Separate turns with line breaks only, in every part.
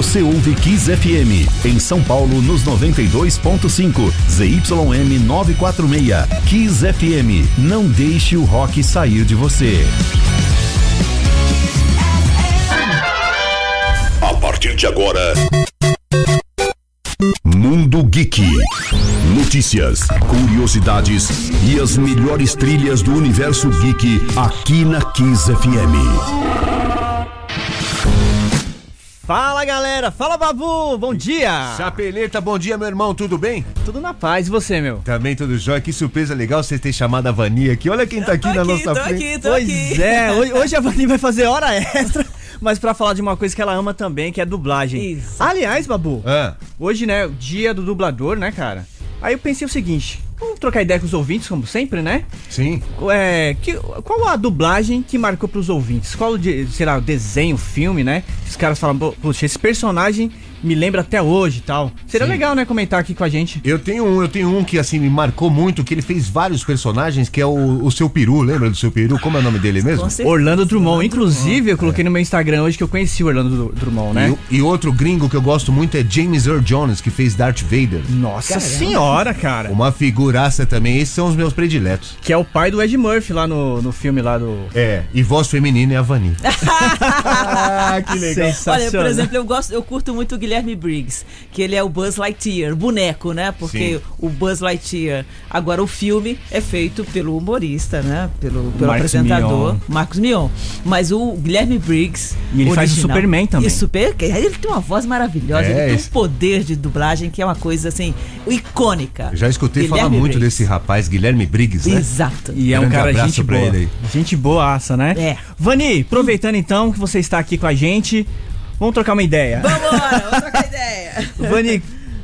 Você ouve Kiss FM em São Paulo nos 92.5, ZYM 946. Kiss FM. Não deixe o rock sair de você. A partir de agora, Mundo Geek. Notícias, curiosidades e as melhores trilhas do universo geek aqui na Kiss FM.
Fala galera, fala Babu, bom dia!
Chapeleta, bom dia meu irmão, tudo bem?
Tudo na paz, e você, meu?
Também tudo jóia, que surpresa legal você ter chamado a Vani aqui. Olha quem tá aqui na
aqui,
nossa
tô
frente.
aqui, tô
Pois
aqui.
é, hoje, hoje a Vani vai fazer hora extra, mas pra falar de uma coisa que ela ama também, que é dublagem.
Isso.
Aliás, Babu,
Ah,
hoje, né, o dia do dublador, né, cara? Aí eu pensei o seguinte, vamos trocar ideia com os ouvintes, como sempre, né?
sim.
É, que, qual a dublagem que marcou pros ouvintes? Qual, de, sei lá, o desenho, o filme, né? Os caras falam, "Pô, poxa, esse personagem me lembra até hoje e tal. Seria
Sim.
legal, né, comentar aqui com a gente.
Eu tenho um, eu tenho um que assim me marcou muito, que ele fez vários personagens, que é o, o seu peru, lembra do seu peru? Como é o nome dele mesmo?
Orlando Drummond.
Orlando
Inclusive, eu coloquei no meu Instagram hoje que eu conheci o Orlando Dru- Drummond, né?
E, e outro gringo que eu gosto muito é James Earl Jones, que fez Darth Vader.
Nossa senhora, cara.
Uma figuraça também, esses são os meus prediletos.
Que é o pai do Ed Murphy lá no, no filme lá do.
É, e voz feminina é a Vani. ah, que
Olha, por exemplo, eu gosto, eu curto muito o Guilherme Briggs, que ele é o Buzz Lightyear, boneco, né? Porque
Sim.
o Buzz Lightyear, agora o filme é feito pelo humorista, né? Pelo, pelo
Marcos
apresentador,
Mion.
Marcos Mion. Mas o Guilherme Briggs.
E ele faz o
original-
Superman também.
E super, ele tem uma voz maravilhosa,
É,
ele tem
esse-
um poder de dublagem que é uma coisa assim, icônica.
Já escutei falar
Guilherme
muito
Briggs.
desse rapaz, Guilherme Briggs, né?
Exato.
E é um
Grande
cara
abraço
gente
pra
boa.
ele aí.
Gente boaça, né?
É.
Vani, aproveitando então que você está aqui com a gente, vamos trocar uma ideia.
Vambora, vamos trocar ideia.
Vani,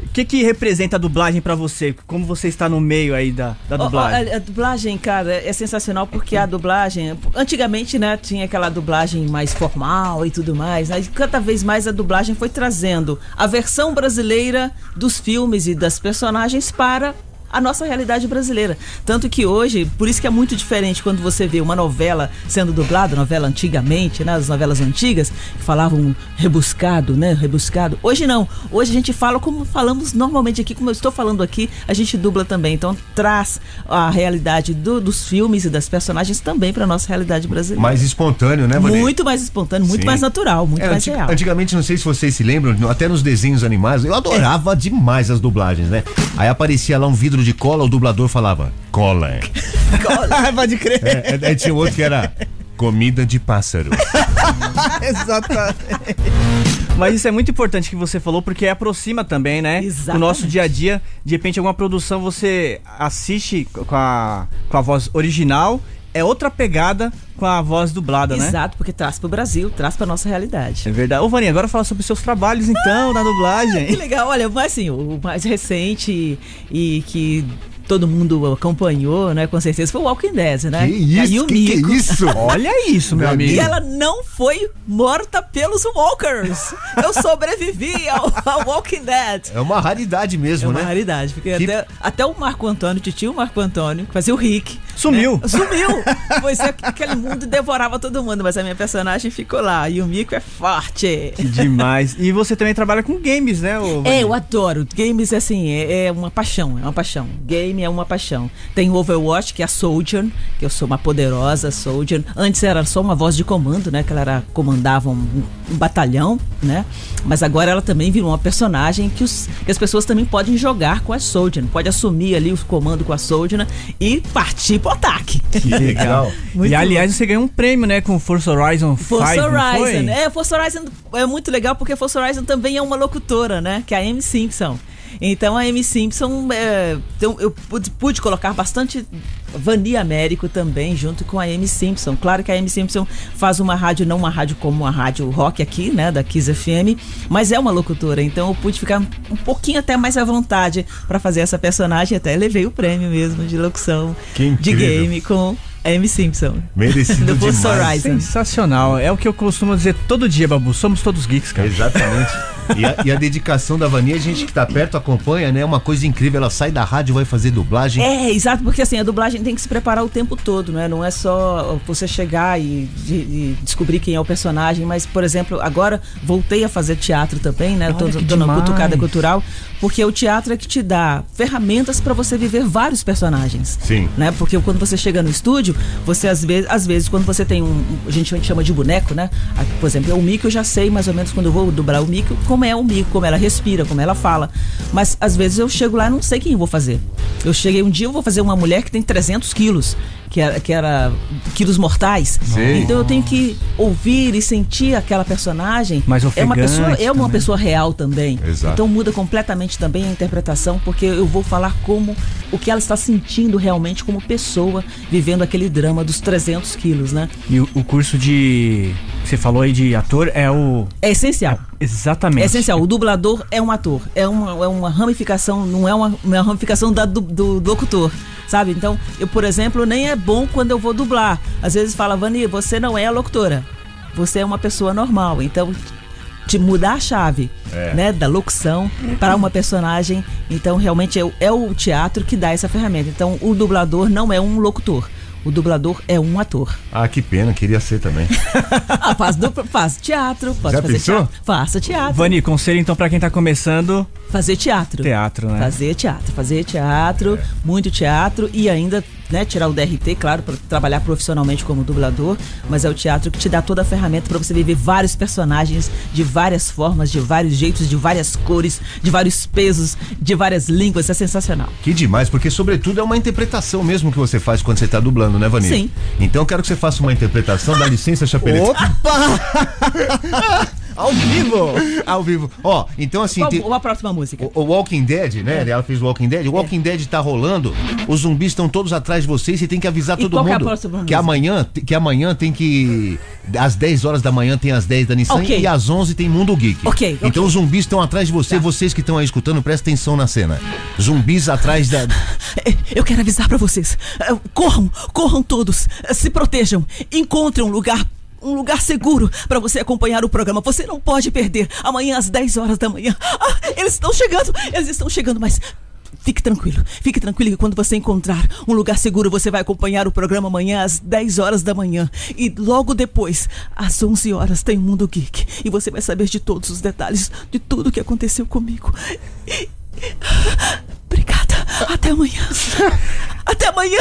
o que que representa a dublagem pra você? Como você está no meio aí da, da dublagem?
A, a dublagem, cara, é sensacional porque a dublagem. Antigamente, né, tinha aquela dublagem mais formal e tudo mais. Né? E cada vez mais a dublagem foi trazendo a versão brasileira dos filmes e das personagens para a nossa realidade brasileira. Tanto que hoje, por isso que é muito diferente quando você vê uma novela sendo dublada, novela antigamente, né, as novelas antigas, que falavam rebuscado, né, rebuscado. Hoje não. Hoje a gente fala como falamos normalmente aqui, como eu estou falando aqui, a gente dubla também. Então traz a realidade do- dos filmes e das personagens também para nossa realidade brasileira.
Mais espontâneo, né, Vani?
muito mais espontâneo, muito
Sim.
mais natural, muito
É,
mais real.
Antigamente, não sei se vocês se lembram, até nos desenhos animados, eu adorava demais as dublagens, né? Aí aparecia lá um vidro de cola, o dublador falava, cola.
Pode crer.
É, é, aí tinha outro que era comida de pássaro.
Exatamente. Mas isso é muito importante que você falou, porque aproxima também, né?
Exatamente.
O nosso dia a dia. De repente, alguma produção você assiste com a, com a voz original, é outra pegada com a voz dublada, né?
Exato, porque traz para o Brasil, traz para nossa realidade.
É verdade. Ô, Vani, agora fala sobre os seus trabalhos, então, na
Que
dublagem.
legal, olha, mas assim, o mais recente e que todo mundo acompanhou, né, com certeza, foi o Walking Dead, né?
Que isso?
A
Que, que
Yumiko.
isso?
Olha isso, meu
Meu
amigo.
E ela não foi morta pelos Walkers. Eu sobrevivi ao, ao Walking Dead.
É uma raridade
É
mesmo,
uma
né?
raridade, porque
Que-
até, até o Marco Antônio, titio Marco Antônio, que fazia o Rick.
Sumiu.
né, Sumiu! Pois é, aquele mundo devorava todo mundo, mas a minha personagem ficou lá. E o Mico é forte.
Demais. E você também trabalha com games, né? ô?
É, eu adoro. Games, assim, é, é uma paixão, é uma paixão. Game é uma paixão. Tem o Overwatch, que é a Soldier, que eu sou uma poderosa Soldier. Antes era só uma voz de comando, né? Que ela era, comandava um, um batalhão, né? Mas agora ela também virou uma personagem que, os, que as pessoas também podem jogar com a Soldier. Pode assumir ali o comando com a Soldier né, e partir pro ataque.
Que legal.
E aliás, você ganhou um prêmio, né, com Forza Horizon 5,
Forza? Horizon. É, Forza Horizon é muito legal porque Forza Horizon também é uma locutora, né? Que é a Amy Simpson. Então a Amy Simpson, é, então eu pude, pude colocar bastante Vani Américo também junto com a Amy Simpson. Claro que a Amy Simpson faz uma rádio, não uma rádio como uma rádio rock aqui, né, da Kiss FM, mas é uma locutora. Então eu pude ficar um pouquinho até mais à vontade para fazer essa personagem. Até levei o prêmio mesmo de locução de game com a Amy Simpson.
Merecido
Do
demais.
Horizon.
Sensacional. É o que eu costumo dizer todo dia, Babu. Somos todos geeks, cara.
Exatamente. E a, e a dedicação da Vania, a gente que tá perto acompanha, né? É uma coisa incrível. Ela sai da rádio, vai fazer dublagem.
É, exato, porque assim, a dublagem tem que se preparar o tempo todo, né? Não é só você chegar e, de- de descobrir quem é o personagem, mas, por exemplo, agora voltei a fazer teatro também, né? Tô
Olha que
dando cutucada cultural, porque o teatro é que te dá ferramentas para você viver vários personagens.
Sim.
Né? Porque quando você chega no estúdio, você às vezes, às vezes quando você tem um, a gente chama de boneco, né? Ah, Por exemplo, o Mickey eu já sei mais ou menos quando eu vou dublar o Mickey, como é o Mickey, como ela respira, como ela fala. Mas às vezes eu chego lá e não sei quem eu vou fazer. Eu cheguei um dia eu vou fazer uma mulher que tem 300 quilos, que era, que era quilos mortais.
Sim.
Então eu tenho que ouvir e sentir aquela personagem.
Mais
é uma pessoa, é uma
também.
pessoa real também.
Exato.
Então muda completamente também a interpretação, porque eu vou falar como o que ela está sentindo realmente como pessoa vivendo aquele drama dos 300 quilos, né?
E o, o curso de. Você falou aí de ator é o.
É essencial.
Exatamente.
É essencial. O dublador é um ator. É uma, é uma ramificação, não é uma, uma ramificação da, do, do locutor. Sabe? Então, eu, por exemplo, nem é bom quando eu vou dublar. Às vezes fala, Vani, você não é a locutora. Você é uma pessoa normal. Então, de mudar a chave
É.
né, da locução para uma personagem. Então, realmente é, o- é o teatro que dá essa ferramenta. Então, o dublador não é um locutor. O dublador é um ator.
Ah, que pena, queria ser também.
Ah, faz, dupla, faz teatro, pode
Já
fazer
pensou?
teatro. Faça teatro.
Vani, conselho então pra quem tá começando
Fazer teatro.
teatro, né?
Fazer teatro, fazer teatro, muito teatro e ainda né, tirar o DRT, claro, para trabalhar profissionalmente como dublador, mas é o teatro que te dá toda a ferramenta para você viver vários personagens de várias formas, de vários jeitos, de várias cores, de vários pesos, de várias línguas. É sensacional.
Que demais, porque sobretudo é uma interpretação mesmo que você faz quando você tá dublando, né, Vania?
Sim.
Então eu quero que você faça uma interpretação, dá licença, Chapeleta.
Ao vivo!
Ao vivo. Ó, então assim,
Qual
tem-
a próxima música?
o, o Walking Dead, né? Ela fez o Walking Dead. O Walking Dead tá rolando, os zumbis estão todos atrás de vocês e tem que avisar
E
todo
é a
mundo
próxima
que
música?
amanhã, que amanhã tem que às 10 horas da manhã tem as 10 da Nissan
Ok.
e às 11 tem Mundo Geek.
Ok, ok.
Então os zumbis estão atrás de você,
Tá.
vocês que estão aí escutando, presta atenção na cena. Zumbis atrás da
É, Eu quero avisar pra vocês. É, Corram, corram todos. É, Se protejam. Encontrem um lugar. Um lugar seguro pra você acompanhar o programa. Você não pode perder. Amanhã às 10 horas da manhã. Ah, eles estão chegando. Eles estão chegando, mas Fique tranquilo, fique tranquilo que quando você encontrar um lugar seguro, você vai acompanhar o programa amanhã às 10 horas da manhã. E logo depois, às 11 horas, tem o Mundo Geek. E você vai saber de todos os detalhes de tudo que aconteceu comigo. Obrigada. Até amanhã. Até amanhã.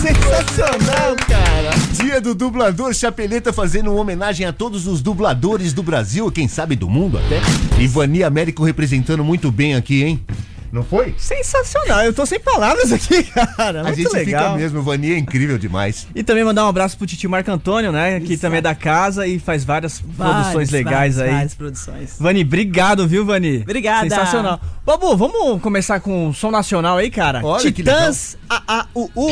Sensacional, cara! Dia do dublador Chapeleta fazendo uma homenagem a todos os dubladores do Brasil, quem sabe do mundo até. E Vani Américo representando muito bem aqui, hein? Não foi?
Sensacional, eu tô sem palavras aqui, cara.
A
Muito
gente
legal.
fica mesmo, Vani é incrível demais.
E também mandar um abraço pro tio Marco Antônio, né? Que também é da casa e faz várias produções legais
várias,
aí.
Várias produções.
Vani, obrigado, viu, Vani?
Obrigada.
Sensacional. Babu, vamos começar com um som nacional aí, cara?
Olha que
Titãs A A U U.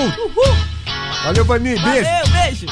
Valeu, Vani, beijo!
Valeu, beijo.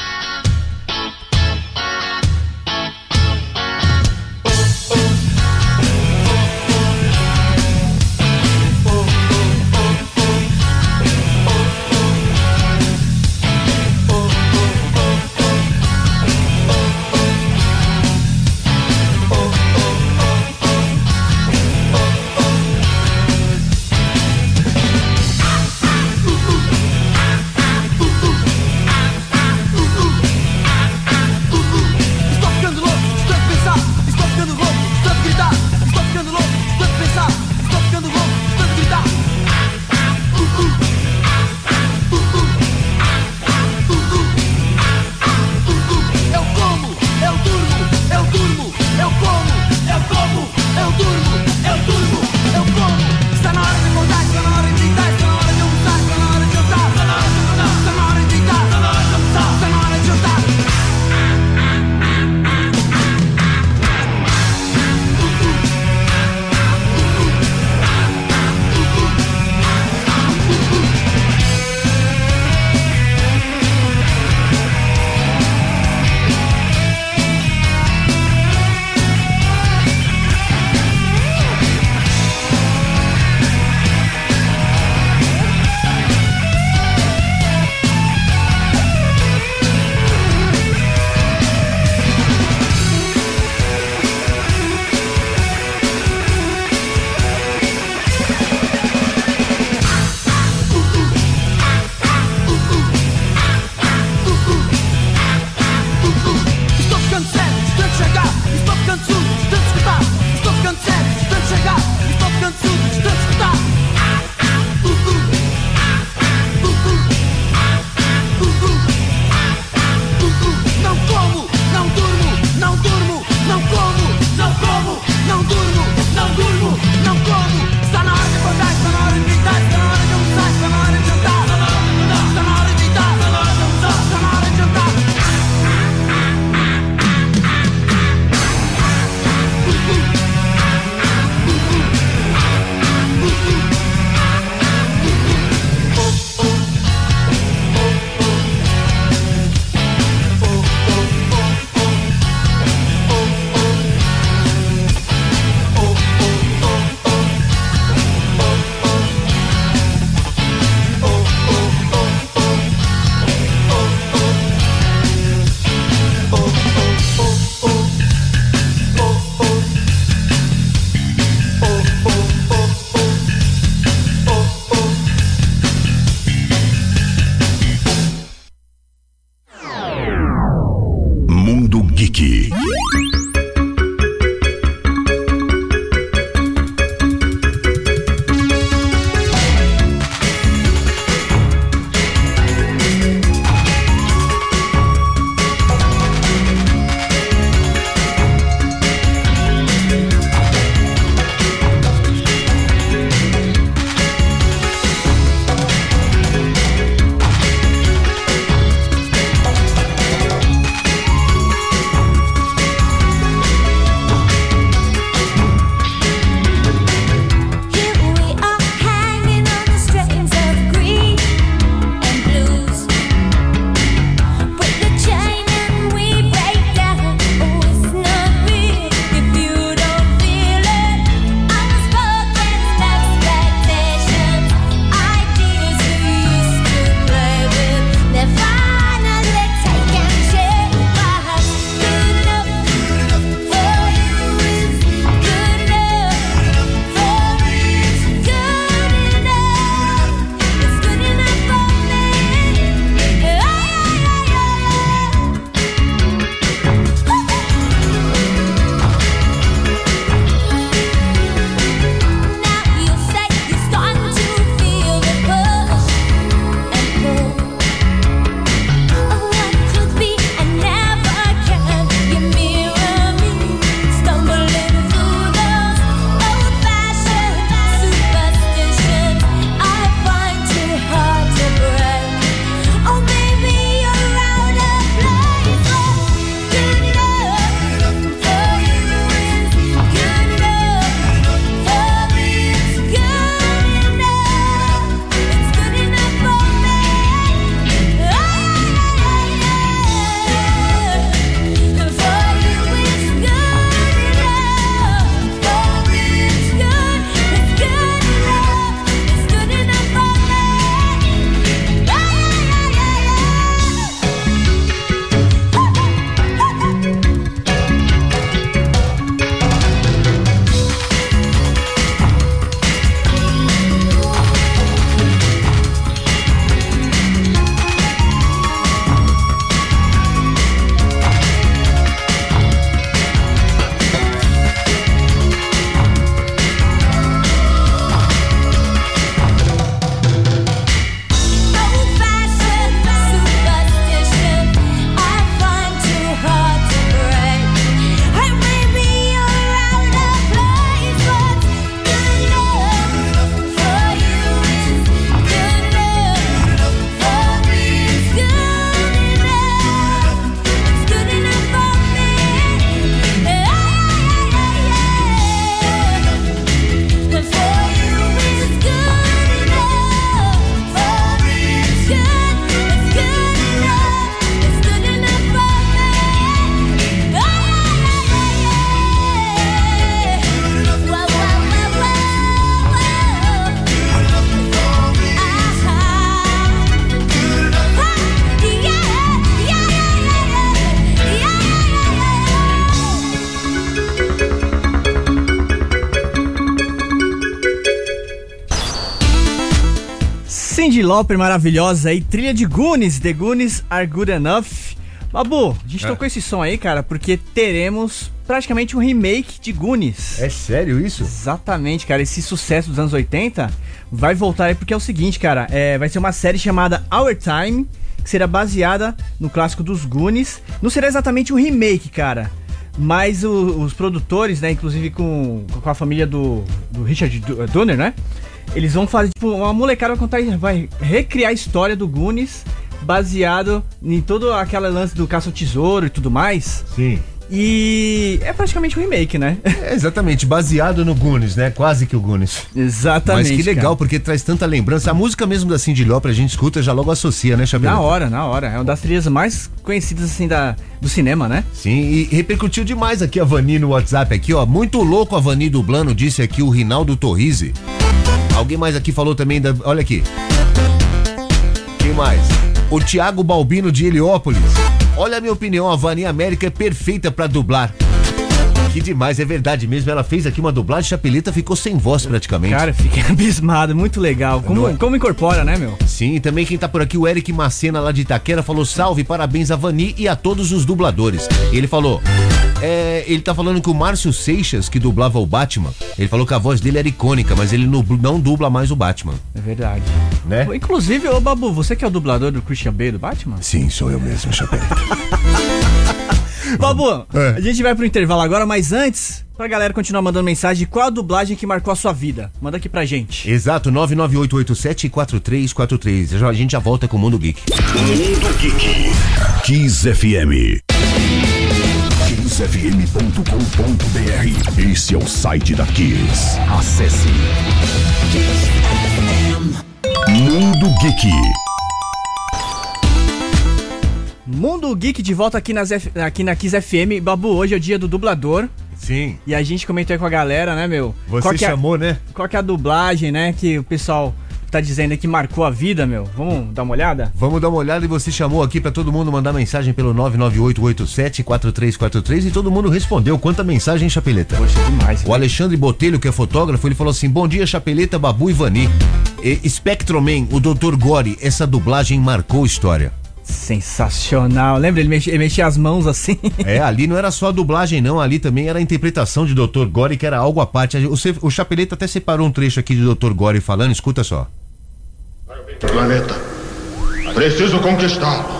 Cyndi Lauper maravilhosa aí, trilha de Goonies, The Goonies Are Good Enough. Babu, a gente
É.
tocou esse som aí, cara, porque teremos praticamente um remake de Goonies.
É sério isso?
Exatamente, cara. Esse sucesso dos anos 80 vai voltar aí porque é o seguinte, cara. É, vai ser uma série chamada Our Time, que será baseada no clássico dos Goonies. Não será exatamente um remake, cara. Mas o- os produtores, né, inclusive com, com a família do, do Richard Do- Donner, né? Eles vão fazer, tipo, uma molecada vai contar, vai recriar a história do Goonies baseado em todo aquele lance do caça ao tesouro e tudo mais.
Sim.
E é praticamente um remake, né?
É exatamente, baseado no Goonies, né? Quase que o Goonies.
Exatamente.
Mas que legal,
cara.
porque traz tanta lembrança. A música mesmo da Cindy Lauper, a gente escuta, já logo associa, né, Chapéu?
Na hora, na hora. É uma das trilhas mais conhecidas, assim, da, do cinema, né?
Sim, e repercutiu demais aqui a Vani no WhatsApp aqui, ó. Muito louco a Vani dublando, disse aqui o Rinaldo Torrize. Alguém mais aqui falou também da. Olha aqui. Quem mais? O Thiago Balbino de Heliópolis. Olha a minha opinião, a Vani América é perfeita pra dublar. Que demais, é verdade mesmo. Ela fez aqui uma dublagem, Chapeleta ficou sem voz praticamente.
Cara, fiquei abismado, muito legal. Como,
Não é?
como incorpora, né, meu?
Sim, e também quem tá por aqui, o Eric Macena lá de Itaquera, falou salve, parabéns a Vani e a todos os dubladores. E ele falou, é, ele tá falando que o Márcio Seixas, que dublava o Batman, ele falou que a voz dele era icônica, mas ele não, não dubla mais o Batman,
É verdade.
né?
Inclusive, ô Babu, você que é o dublador do Christian Bale do Batman?
Sim, sou eu mesmo, Chapeleta.
Babu,
É.
a gente vai pro intervalo agora, mas antes, pra galera continuar mandando mensagem, qual a dublagem que marcou a sua vida? Manda aqui pra gente.
Exato, 998874343. Já- A gente já volta com o Mundo Geek.
Mundo Geek. Kiss FM. KissFM.com.br. Esse é o site da Kiss. Acesse. Mundo Geek.
Mundo Geek de volta aqui, nas F- aqui na Kiss FM. Babu, hoje é o dia do dublador.
Sim.
E a gente comentou aí com a galera, né, meu?
Você
qual que é,
chamou, né?
Qual que é a dublagem, né, que o pessoal tá dizendo que marcou a vida, meu? Vamos dar uma olhada?
Vamos dar uma olhada e você chamou aqui pra todo mundo mandar mensagem pelo 998874343 e todo mundo respondeu. Quanta mensagem, Chapeleta?
Poxa, demais.
O Alexandre Botelho, que é fotógrafo, ele falou assim: Bom dia, Chapeleta, Babu e Vani. E, Spectroman, o Dr. Gore, essa dublagem marcou história.
Sensacional. Lembra? Ele mexia, ele mexia as mãos assim.
É, ali não era só a dublagem, não. Ali também era a interpretação de Dr. Gore, que era algo à parte. O, o Chapeleta até separou um trecho aqui de Dr. Gore falando, escuta só.
Planeta. Preciso conquistá-lo.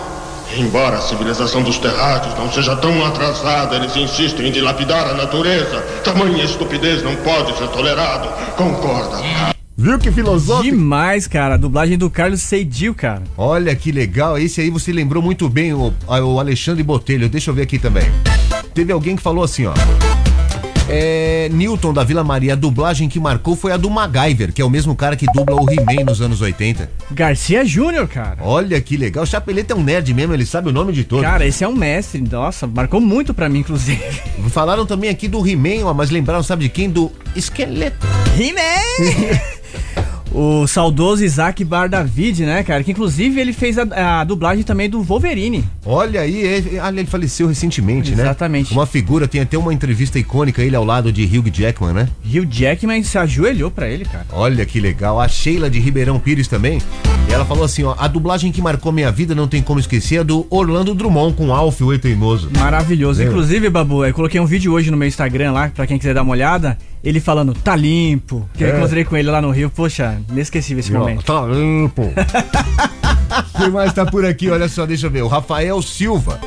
Embora a civilização dos terráqueos não seja tão atrasada, eles insistem em dilapidar a natureza. Tamanha estupidez não pode ser tolerado. Concorda?
Viu que filosófico?
Demais, cara. A dublagem do Carlos Seidil, cara.
Olha que legal, esse aí você lembrou muito bem o, o Alexandre Botelho. Deixa eu ver aqui também. Teve alguém que falou assim, ó. É, Newton da Vila Maria, a dublagem que marcou foi a do MacGyver, que é o mesmo cara que dubla o He-Man nos anos 80.
Garcia Júnior, cara.
Olha que legal, o Chapeleta é um nerd mesmo, ele sabe o nome de todos.
Cara, esse é um mestre. Nossa, marcou muito pra mim, inclusive.
Falaram também aqui do He-Man, ó, mas lembraram, sabe de quem? Do Esqueleto.
He-Man! o saudoso Isaac Bardavid, né, cara? Que inclusive ele fez a, a dublagem também do Wolverine.
Olha aí, é- é- olha, ele faleceu recentemente, né?
Exatamente.
Uma figura, tem até uma entrevista icônica ele ao lado de Hugh Jackman, né?
Hugh Jackman se ajoelhou pra ele, cara.
Olha que legal. A Sheila de Ribeirão Pires também. E ela falou assim, ó, a dublagem que marcou minha vida, não tem como esquecer, é do Orlando Drummond com Alf, o Eteimoso.
Maravilhoso.
Lembra?
Inclusive, Babu, eu coloquei um vídeo hoje no meu Instagram lá, pra quem quiser dar uma olhada. Ele falando, tá limpo. Que eu
É.
encontrei com ele lá no Rio. Poxa, inesquecível esse momento.
Tá limpo. Quem mais tá por aqui? Olha só, deixa eu ver. O Rafael Silva.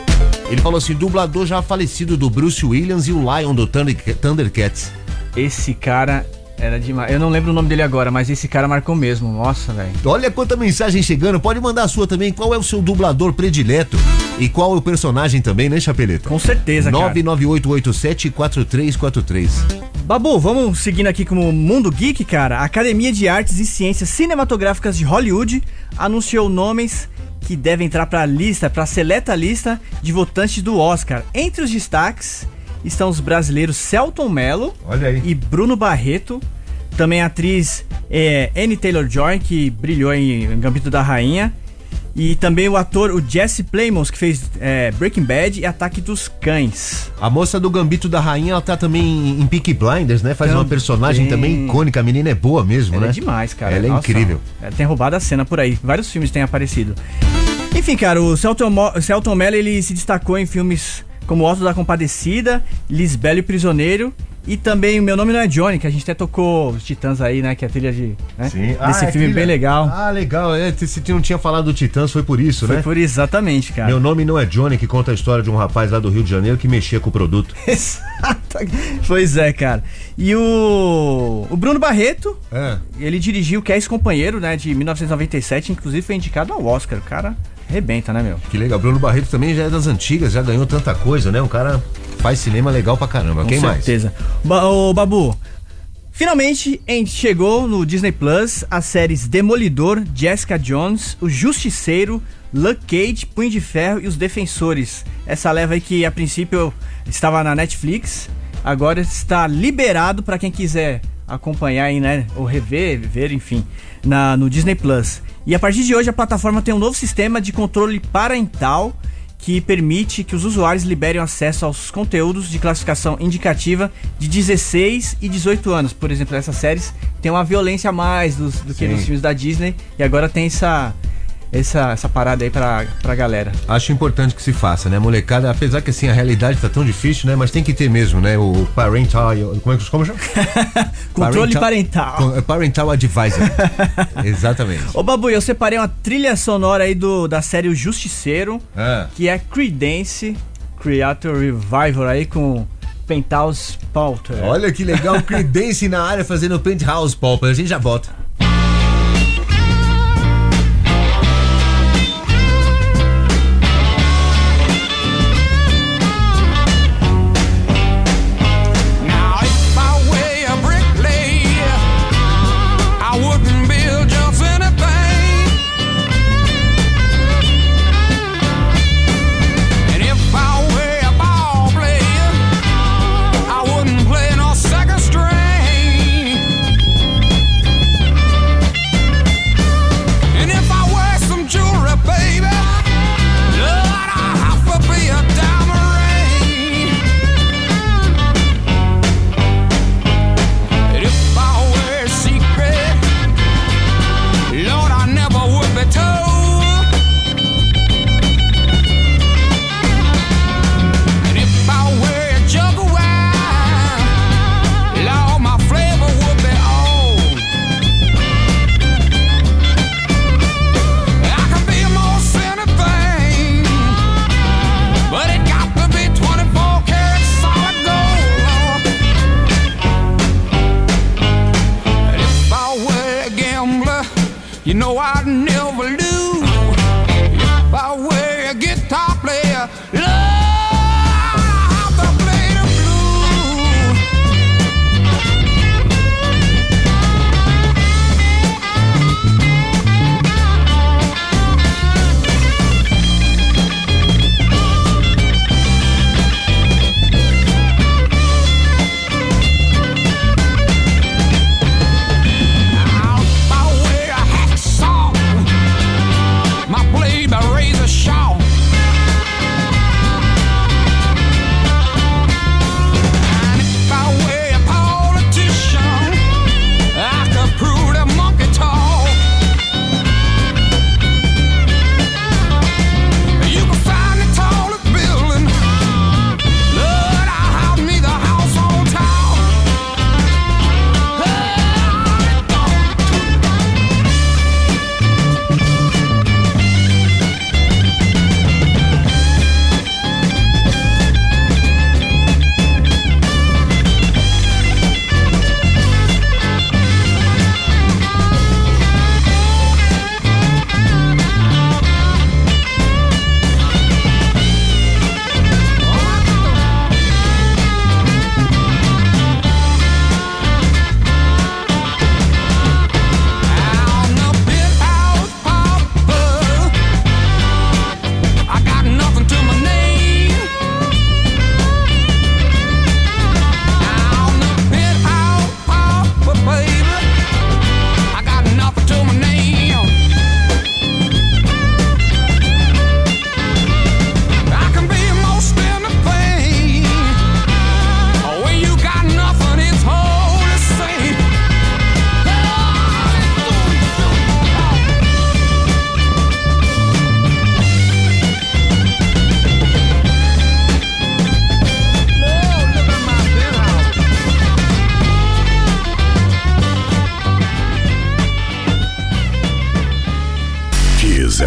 Ele falou assim, dublador já falecido do Bruce Williams e o Lion do Thunder, Thundercats.
Esse cara era demais. Eu não lembro o nome dele agora, mas esse cara marcou mesmo. Nossa, velho.
Olha quanta mensagem chegando. Pode mandar a sua também. Qual é o seu dublador predileto? E qual é o personagem também, né, Chapeleta?
Com certeza, cara.
998874343.
Babu, vamos seguindo aqui como Mundo Geek, cara. A Academia de Artes e Ciências Cinematográficas de Hollywood anunciou nomes que devem entrar para a lista, para a seleta lista de votantes do Oscar. Entre os destaques estão os brasileiros Celton Mello
Olha aí.
e Bruno Barreto. Também a atriz é, Anne Taylor-Joy, que brilhou em Gambito da Rainha. E também o ator, o Jesse Plemons, que fez é, Breaking Bad e Ataque dos Cães.
A moça do Gambito da Rainha, ela tá também em, Peaky Blinders, né? Faz uma
Também.
personagem também icônica. A menina é boa mesmo,
Ela
né?
é demais, cara.
Ela é
Nossa,
incrível.
ela tem roubado a cena por aí. Vários filmes têm aparecido. Enfim, cara, o Celton, Mo- Celton Mello ele se destacou em filmes como Alto da Compadecida, Lisbelo e Prisioneiro e também o Meu Nome Não é Johnny, que a gente até tocou os Titãs aí, né? Que é a trilha de. Né? Desse
é
filme
trilha.
bem legal.
Ah, legal. É, se tu não tinha falado do Titãs, foi por isso,
Foi
né?
por exatamente, cara.
Meu nome não é Johnny, que conta a história de um rapaz lá do Rio de Janeiro que mexia com o produto.
Exato. pois é, cara. E o, o Bruno Barreto,
É.
ele dirigiu Que é Ex-Companheiro, né? De 1997, inclusive foi indicado ao Oscar. Cara arrebenta, né, meu?
Que legal. Bruno Barreto também já é das antigas, já ganhou tanta coisa, né? Um cara faz cinema legal pra caramba.
Com
Quem mais?
certeza. Ba ô, Babu, finalmente chegou no Disney Plus as séries Demolidor, Jessica Jones, O Justiceiro, Luke Cage, Punho de Ferro e Os Defensores. Essa leva aí que a princípio estava na Netflix, agora está liberado para quem quiser acompanhar aí, né, ou rever, ver, enfim, na, no Disney Plus. E a partir de hoje a plataforma tem um novo sistema de controle parental que permite que os usuários liberem acesso aos conteúdos de classificação indicativa de 16 e 18 anos. Por exemplo, essas séries tem uma violência a mais dos- do que
Sim.
nos filmes da Disney e agora tem essa, essa, essa parada aí pra, pra galera.
Acho importante que se faça, né, molecada? Apesar que assim a realidade tá tão difícil, né? Mas tem que ter mesmo, né? O parental. Como é que como chama?
Controle parental.
Co- Parental Advisor. Exatamente.
Ô Babu, eu separei uma trilha sonora aí do, da série O Justiceiro,
Ah.
que é Credence Creator Revival aí com Penthouse Pauter.
Olha que legal, Creedence na área fazendo Penthouse Pop. A gente já volta.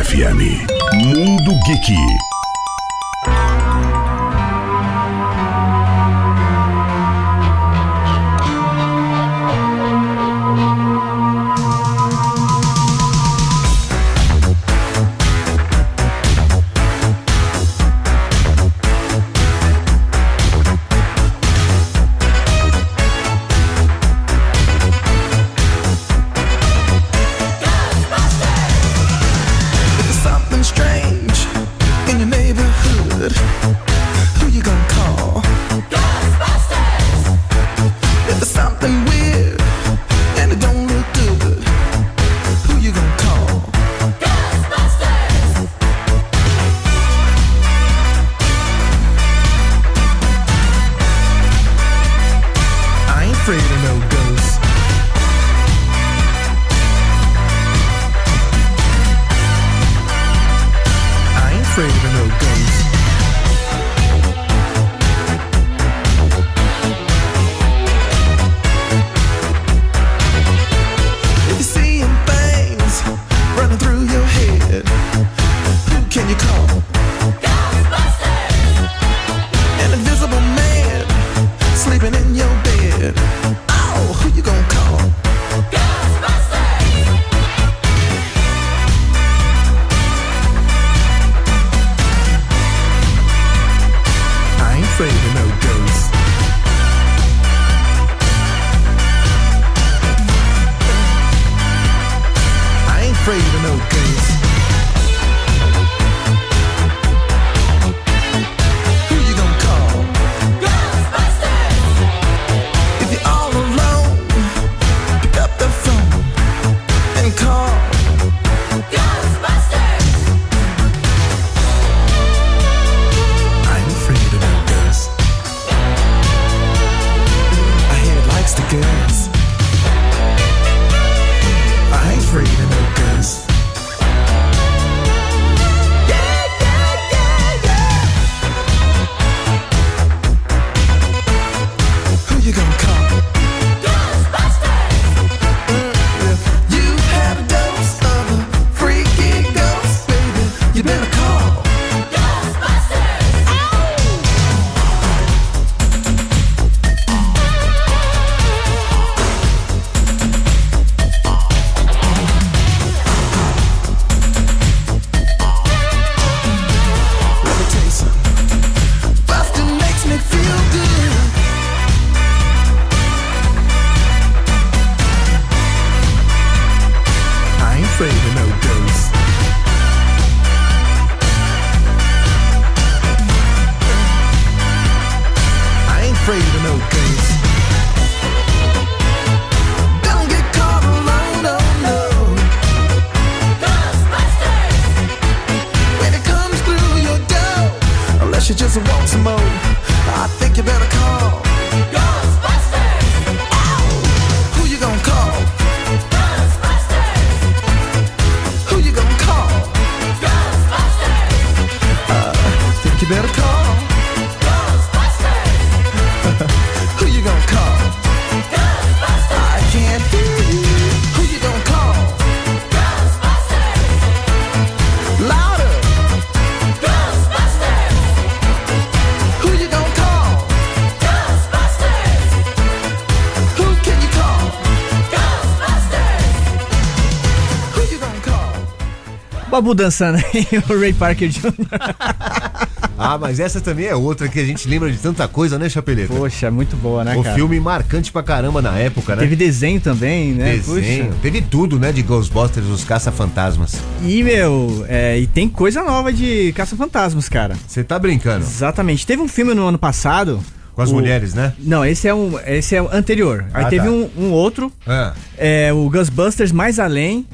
FM. Mundo Geek.
I ain't
Babu dançando aí, o Ray Parker Jr.
Ah, mas essa também é outra que a gente lembra de tanta coisa, né, Chapeleta?
Poxa, muito boa, né,
o
cara?
filme marcante pra caramba na época, né?
Teve desenho também, né?
desenho,
Puxa.
teve tudo, né, de Ghostbusters, os caça-fantasmas.
E, meu, é, e tem coisa nova de Caça-Fantasmas, cara.
Você tá brincando?
Exatamente. Teve um filme no ano passado.
Com as
o-
mulheres, né?
Não, esse é um, esse é o anterior. Aí
Ah,
teve
tá.
um, um outro,
Ah,
é, o Ghostbusters Mais Além,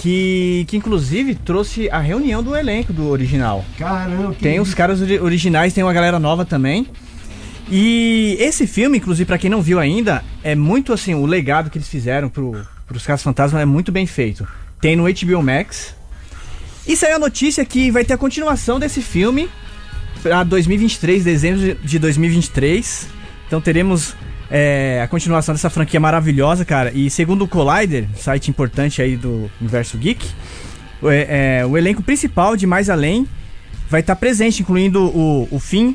que, que inclusive trouxe a reunião do elenco do original.
caramba,
Tem os caras ori- originais, tem uma galera nova também. E esse filme, inclusive, pra quem não viu ainda, é muito assim, o legado que eles fizeram pro, pros Casos Fantasmas é muito bem feito. Tem no HBO Max. E saiu a notícia que vai ter a continuação desse filme pra 2023, dezembro de- de 2023. Então teremos é, a continuação dessa franquia maravilhosa, cara. E segundo o Collider, site importante aí do Universo Geek, o, é, é, o elenco principal de Mais Além vai estar presente, incluindo o, o Finn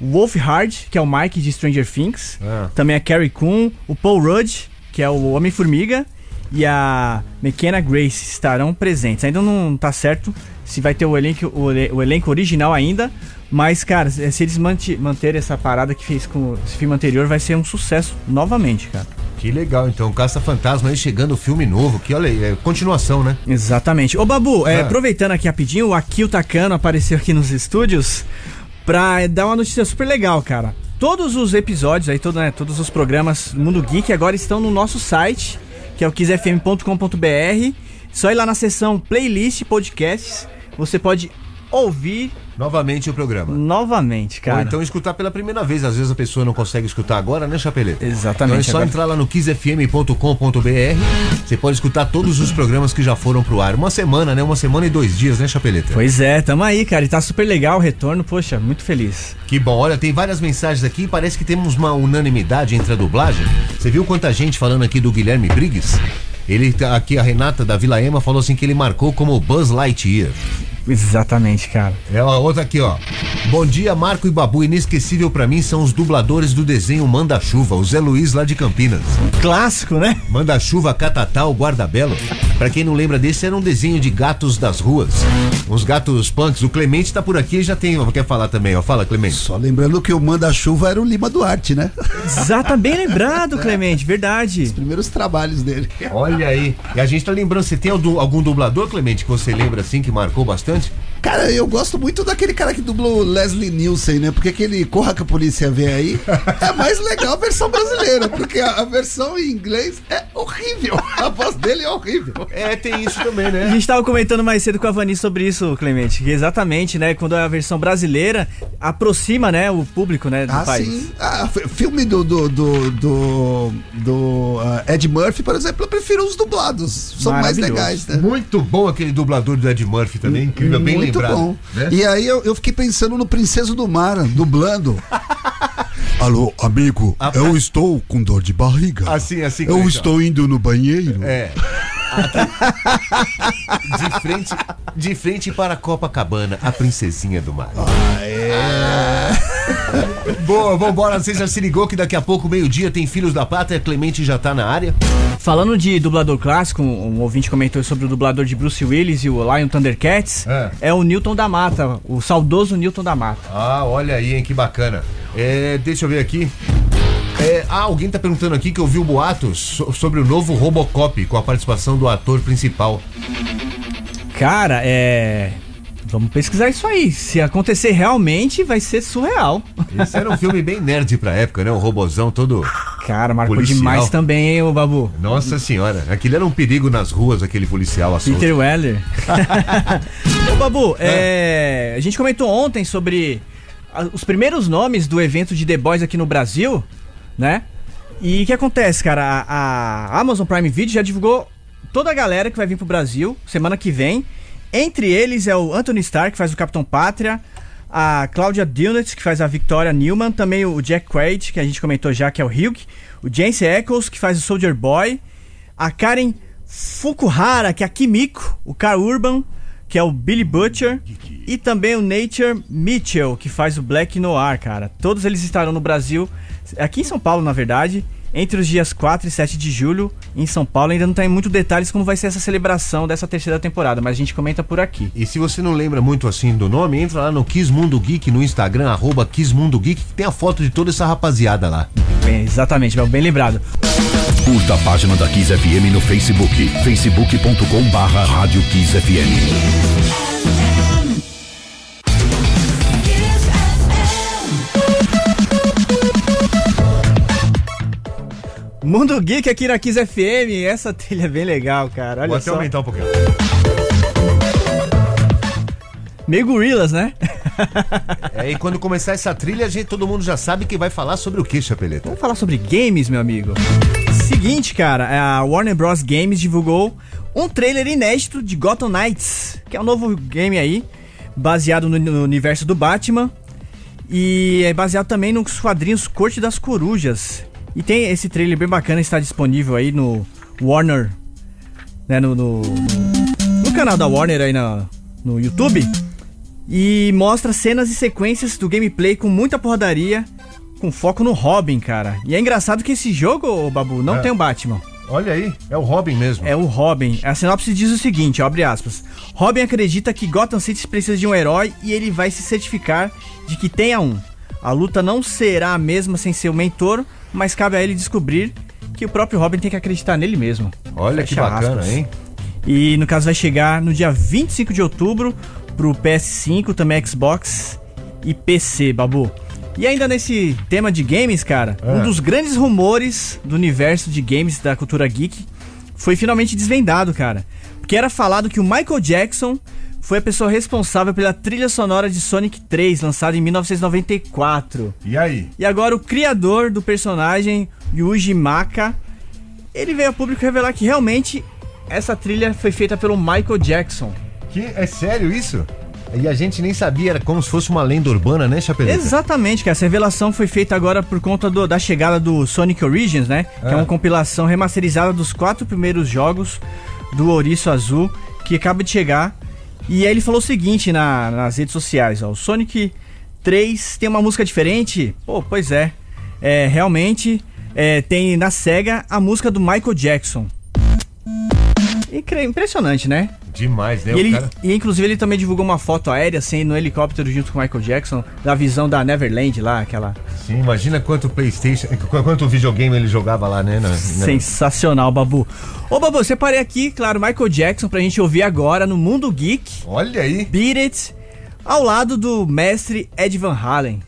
Wolfhard, que é o Mike de Stranger Things.
Ah.
Também a Carrie Coon, o Paul Rudd, que é o Homem-Formiga, e a McKenna Grace estarão presentes. Ainda não tá certo se vai ter o elenco, o, o elenco original ainda, mas, cara, se eles manterem essa parada que fez com esse filme anterior, vai ser um sucesso novamente, cara.
Que legal, então. Caça-Fantasma aí chegando o filme novo, que olha aí, é continuação, né?
Exatamente. Ô, Babu, é,
Ah.
aproveitando aqui rapidinho, o Akil Takano apareceu aqui nos estúdios pra dar uma notícia super legal, cara. Todos os episódios aí, todo, né, todos os programas Mundo Geek agora estão no nosso site, que é o kizfm.com.br. Só ir lá na seção Playlist Podcasts, você pode ouvir
Novamente o programa.
Novamente, cara.
Ou então escutar pela primeira vez. Às vezes a pessoa não consegue escutar agora, né, Chapeleta?
Exatamente,
Então é só
agora-
entrar lá no kissfm.com.br. Você pode escutar todos os programas que já foram pro ar. Uma semana, né? Uma semana e dois dias, né, Chapeleta?
Pois é, tamo aí, cara. E tá super legal o retorno, poxa, muito feliz.
Que bom, olha, tem várias mensagens aqui parece que temos uma unanimidade entre a dublagem. Você viu quanta gente falando aqui do Guilherme Briggs? Ele, tá- aqui a Renata da Vila Ema falou assim que ele marcou como Buzz Lightyear.
Exatamente, cara.
É a outra aqui, ó. Bom dia, Marco e Babu. Inesquecível pra mim são os dubladores do desenho Manda-Chuva, o Zé Luiz lá de Campinas.
Clássico, né?
Manda-chuva, Catatal, Guarda-Belo. Pra quem não lembra desse, era um desenho de gatos das ruas. Uns gatos punks. O Clemente tá por aqui e já tem. Quer falar também, ó. Fala, Clemente.
Só lembrando que o manda-chuva era o Lima Duarte, né?
Exato, bem lembrado, Clemente, verdade.
Primeiros trabalhos dele.
Olha aí. E a gente tá lembrando, você tem algum dublador, Clemente, que você lembra assim, que marcou bastante?
Cara, eu gosto muito daquele cara que dublou Leslie Nielsen, né? Porque aquele Corra que a Polícia Vem aí é mais legal a versão brasileira, porque a, a versão em inglês é horrível. A voz dele é horrível.
É, tem isso também,
A
né?
gente tava comentando mais cedo com a Vani sobre isso, Clemente. Que exatamente, né? Quando é a versão brasileira aproxima, né, o público, né, do
Ah,
país.
sim. Ah, filme do, do, do, do, do, ah, Ed Murphy, por exemplo, eu prefiro os dublados. São mais legais, né?
Muito bom aquele dublador do Ed Murphy também, incrível, bem
Muito
lembrado.
bom.
né?
E aí eu, eu fiquei pensando no Princeso do Mar, dublando. Alô, amigo,
Ah,
eu estou com dor de barriga.
Assim, assim,
Eu estou indo no banheiro.
É. De frente, de frente para Copacabana, a princesinha do mar. Boa, vambora. Você já se ligou que daqui a pouco, meio-dia, tem Filhos da Pátria. Clemente já tá na área.
Falando de dublador clássico, um, um ouvinte comentou sobre o dublador de Bruce Willis e o Lion Thundercats.
É.
É, o Newton da Mata, o saudoso Newton da Mata.
Ah, olha aí, hein, que bacana. É, deixa eu ver aqui. É, ah, alguém tá perguntando aqui que ouviu boatos so- sobre o novo Robocop com a participação do ator principal.
Cara, é. Vamos pesquisar isso aí. Se acontecer realmente, vai ser surreal.
Esse era um filme bem nerd pra época, né? Um robozão todo.
Cara, marcou
Policial.
demais também, hein, ô Babu?
Nossa senhora, aquilo era um perigo nas ruas, aquele policial assunto.
Peter Weller. Ô, Babu, é, a gente comentou ontem sobre os primeiros nomes do evento de The Boys aqui no Brasil, né? E o que acontece, cara? A, a Amazon Prime Video já divulgou toda a galera que vai vir pro Brasil semana que vem. Entre eles é o Anthony Starr, que faz o Capitão Pátria, a Claudia Dilnett, que faz a Victoria Newman, também o Jack Quaid, que a gente comentou já, que é o Hugh, o James Eccles, que faz o Soldier Boy, a Karen Fukuhara, que é a Kimiko, o Carl Urban, que é o Billy Butcher, e também o Nature Mitchell, que faz o Black Noir, cara. Todos eles estarão no Brasil, aqui em São Paulo, na verdade, entre os dias 4 e 7 de julho, em São Paulo. Ainda não tem muito detalhes como vai ser essa celebração dessa terceira temporada, mas a gente comenta por aqui.
E se você não lembra muito assim do nome, entra lá no Kiss Mundo Geek no Instagram, arroba Kiss Mundo Geek, que tem a foto de toda essa rapaziada lá.
Bem, exatamente, bem lembrado.
Curta a página da Kiss FM no Facebook, facebook.com barra Rádio Kiss FM.
Mundo Geek aqui na Kiss FM, essa trilha é bem legal, cara. Olha
Vou até
só.
aumentar um pouquinho.
Meio gorilas, né?
É, e quando começar essa trilha, a gente, todo mundo já sabe que vai falar sobre o que, Chapeleta?
Vamos falar sobre games, meu amigo. Seguinte, cara, a Warner Bros. Games divulgou um trailer inédito de Gotham Knights, que é um novo game aí, baseado no, no universo do Batman. E é baseado também nos quadrinhos Corte das Corujas. E tem esse trailer bem bacana, está disponível aí no Warner, né, no, no, no canal da Warner aí na, no YouTube. E mostra cenas e sequências do gameplay com muita porradaria, com foco no Robin, cara. E é engraçado que esse jogo, ô, Babu, não
É.
tem o Batman.
Olha aí, é o Robin mesmo.
É o Robin. A sinopse diz o seguinte, abre aspas. Robin acredita que Gotham City precisa de um herói e ele vai se certificar de que tenha um. A luta não será a mesma sem seu mentor, mas cabe a ele descobrir que o próprio Robin tem que acreditar nele mesmo.
Olha que
Fecha
bacana,
aspas.
hein?
E no caso vai chegar no dia 25 de outubro pro PS5, também Xbox e PC, Babu. E ainda nesse tema de games, cara,
É.
um dos grandes rumores do universo de games da cultura geek foi finalmente desvendado, cara. Porque era falado que o Michael Jackson foi a pessoa responsável pela trilha sonora de Sonic 3, lançada em 1994.
E aí?
E agora o criador do personagem, Yuji Maka, ele veio a público revelar que realmente essa trilha foi feita pelo Michael Jackson.
Que, é sério isso? E a gente nem sabia, era como se fosse uma lenda urbana, né, Chapeleta?
Exatamente, cara. Essa revelação foi feita agora por conta do- da chegada do Sonic Origins, né? Que é
Ah.
uma compilação remasterizada dos quatro primeiros jogos do Ouriço Azul, que acaba de chegar. E aí ele falou o seguinte na- nas redes sociais, ó. O Sonic 3 tem uma música diferente? Pô, pois é. É, realmente, é, tem na SEGA a música do Michael Jackson. Impressionante, né?
Demais, né?
E, ele,
cara-
e inclusive ele também divulgou uma foto aérea, assim, no helicóptero junto com o Michael Jackson, da visão da Neverland lá, aquela
Sim, imagina quanto Playstation, qu- quanto videogame ele jogava lá, né? na- na-
sensacional, Babu. Ô, Babu, separei aqui, claro, Michael Jackson pra gente ouvir agora no Mundo Geek,
Olha aí.
Beat It, ao lado do mestre Ed Van Halen.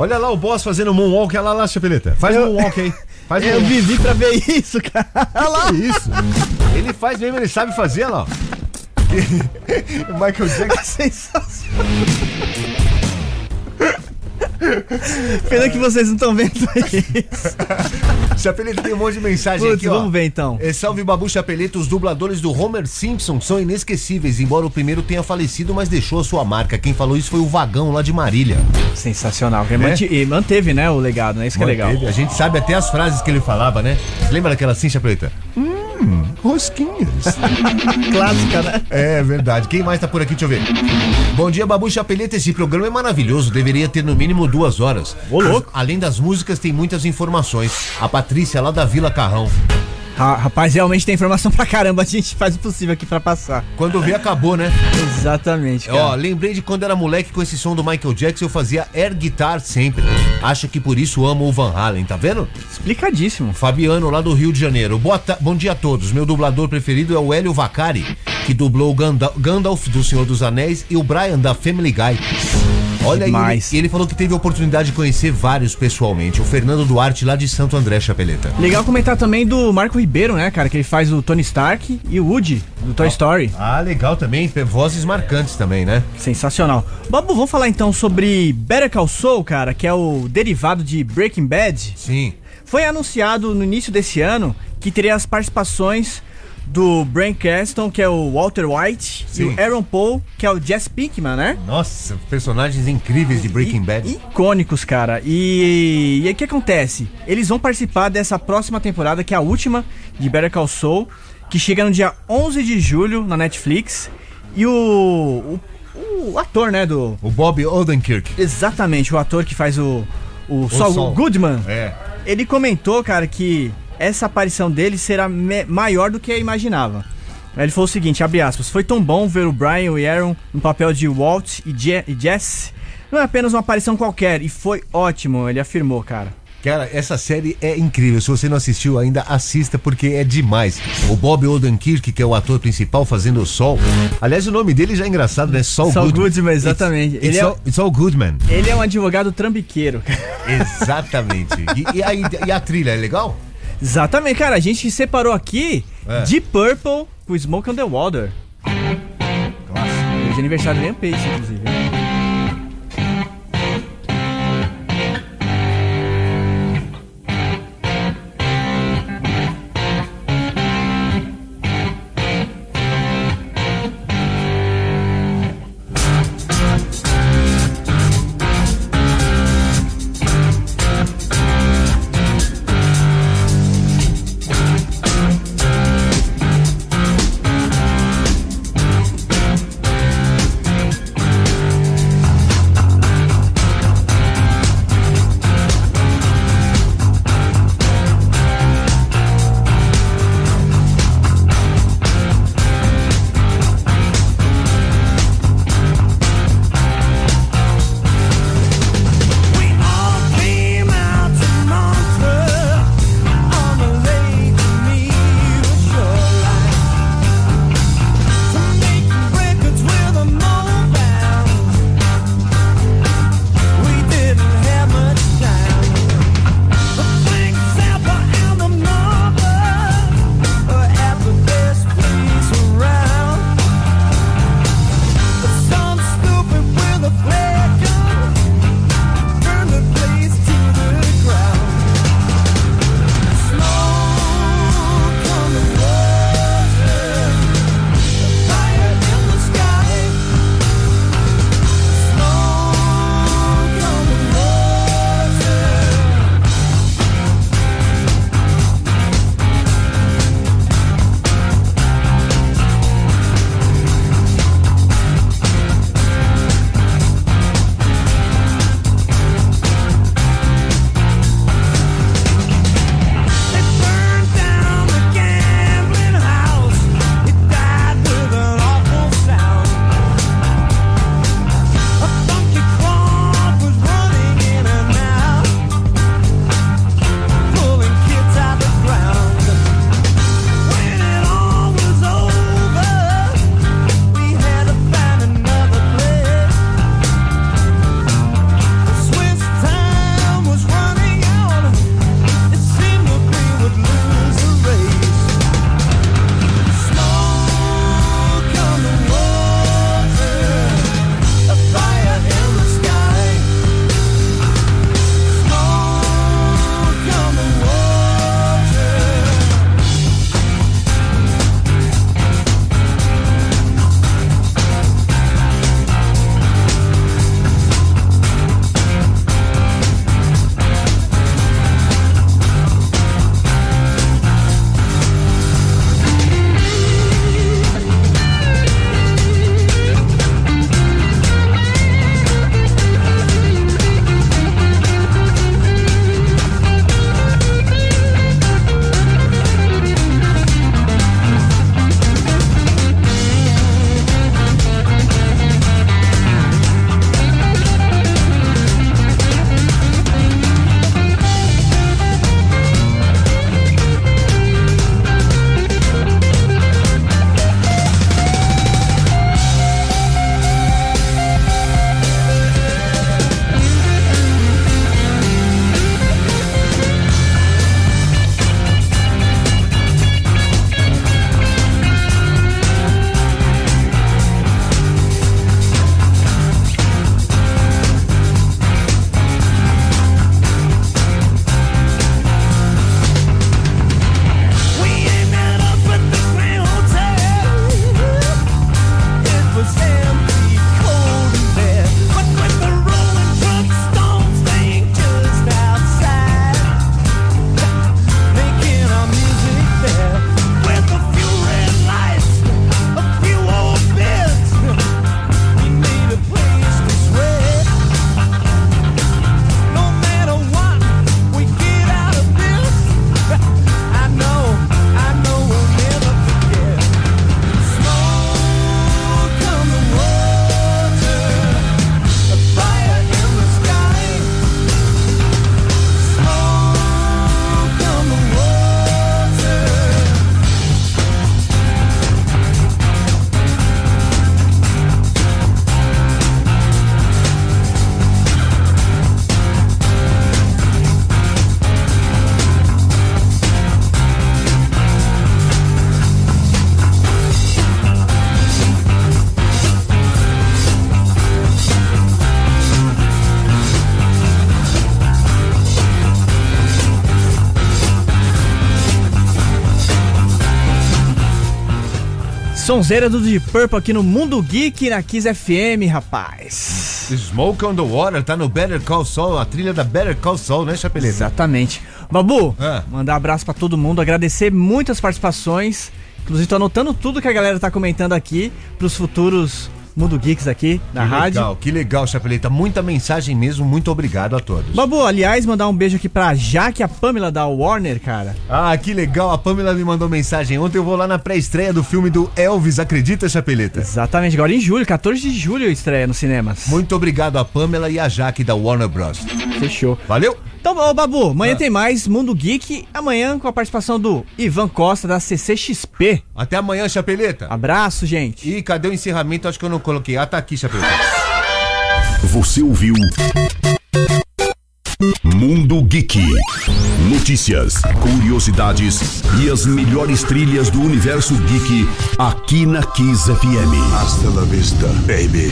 Olha lá o boss fazendo moonwalk, olha lá, lá, Chapeleta. Faz
Eu-
moonwalk aí. Faz
Eu
moonwalk.
vivi pra ver isso, cara. Olha lá.
Que isso? Ele faz mesmo, ele sabe fazer, olha lá. o Michael Jackson.
Sensacional. Pena que vocês não estão vendo isso.
Chapeleta tem um monte de mensagem
Putz,
aqui, ó.
vamos ver então.
É, salve Babu Chapeleta, os dubladores do Homer Simpson são inesquecíveis, embora o primeiro tenha falecido, mas deixou a sua marca. Quem falou isso foi o Vagão lá de Marília.
Sensacional. Ele
Né?
manti- E manteve, né, o legado, né? Isso que é legal.
Manteve. A gente sabe até as frases que ele falava, né? Lembra daquela assim, Chapeleta? Hum, rosquinhas.
Clássica, né?
É verdade. Quem mais tá por aqui? Deixa eu ver. Bom dia, Babu Chapeleta. Esse programa é maravilhoso. Deveria ter no mínimo duas horas.
Ô, louco.
Além das músicas, tem muitas informações. A Patrícia, lá da Vila Carrão.
Ra- Rapaz, realmente tem informação pra caramba. A gente faz o possível aqui pra passar.
Quando vê, acabou, né?
Exatamente, cara.
Ó, lembrei de quando era moleque com esse som do Michael Jackson, eu fazia air guitar sempre. Acho que por isso amo o Van Halen, tá vendo?
Explicadíssimo.
Fabiano, lá do Rio de Janeiro. Boa Bom dia a todos. Meu dublador preferido é o Hélio Vacari, que dublou Gandalf do Senhor dos Anéis e o Brian da Family Guy. Olha aí, ele,
Demais.
e ele falou que teve a oportunidade de conhecer vários pessoalmente. O Fernando Duarte, lá de Santo André, Chapeleta.
Legal comentar também do Marco Ribeiro, né, cara? Que ele faz o Tony Stark e o Woody, do Toy Story.
Ah, legal também. Vozes marcantes também, né?
Sensacional. Babu, vamos falar então sobre Better Call Saul, cara, que é o derivado de Breaking Bad.
Sim.
Foi anunciado no início desse ano que teria as participações do Bryan Cranston, que é o Walter White,
Sim.
e o Aaron Paul, que é o Jesse Pinkman, né?
Nossa, personagens incríveis de Breaking
I-
Bad.
Icônicos, cara. E, e aí o que acontece? Eles vão participar dessa próxima temporada, que é a última de Better Call Saul, que chega no dia 11 de julho na Netflix. E o, o, o ator, né, do...
O Bob Odenkirk.
Exatamente, o ator que faz o, o, Saul
Saul.
Goodman.
É.
Ele comentou, cara, que essa aparição dele será maior do que imaginava. Aí Ele falou o seguinte, abre aspas, foi tão bom ver o Brian e Aaron no papel de Walt e, Je e Jess. Não é apenas uma aparição qualquer, e foi ótimo, ele afirmou, cara.
Cara, essa série é incrível. Se você não assistiu ainda, assista porque é demais. O Bob Odenkirk, que é o ator principal fazendo o Sol. Aliás, o nome dele já é engraçado, né? Sol,
Saul
Goodman.
Goodman, exatamente.
It's, it's,
Ele é-
all, it's all Goodman.
Ele é um advogado trambiqueiro.
Exatamente. e, e aí, e a trilha, é legal?
Exatamente, cara, a gente separou aqui
É.
de Purple com Smoke on the Water. Hoje é aniversário do Liam Page, inclusive. Sonzeira do Deep Purple aqui no Mundo Geek na Kiss FM, rapaz.
Smoke on the Water tá no Better Call Saul, a trilha da Better Call Saul, né, Chapeleta?
Exatamente. Babu,
Ah.
mandar um abraço pra todo mundo, agradecer muitas participações. Inclusive, tô anotando tudo que a galera tá comentando aqui pros futuros Mundo Geeks aqui na
Que
rádio.
legal, que legal, Chapeleta. Muita mensagem mesmo, muito obrigado a todos.
Babu, aliás, mandar um beijo aqui pra Jaque, a Pamela da Warner, cara.
Ah, que legal, a Pamela me mandou mensagem. Ontem eu vou lá na pré-estreia do filme do Elvis, acredita, Chapeleta?
Exatamente, agora em julho, 14 de julho estreia nos cinemas.
Muito obrigado a Pamela e a Jaque da Warner Bros.
Fechou.
Valeu?
Então, ô Babu,
Ah.
amanhã tem mais Mundo Geek. Amanhã com a participação do Ivan Costa da CCXP.
Até amanhã, Chapeleta.
Abraço, gente.
E cadê o encerramento? Acho que eu não coloquei. Ah, tá aqui, Chapeleta.
Você ouviu Mundo Geek. Notícias, curiosidades e as melhores trilhas do universo geek aqui na Kiss FM.
Hasta la vista, baby.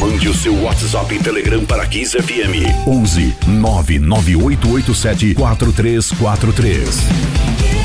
Mande o seu WhatsApp e Telegram para Kiss FM 11 99887 4343.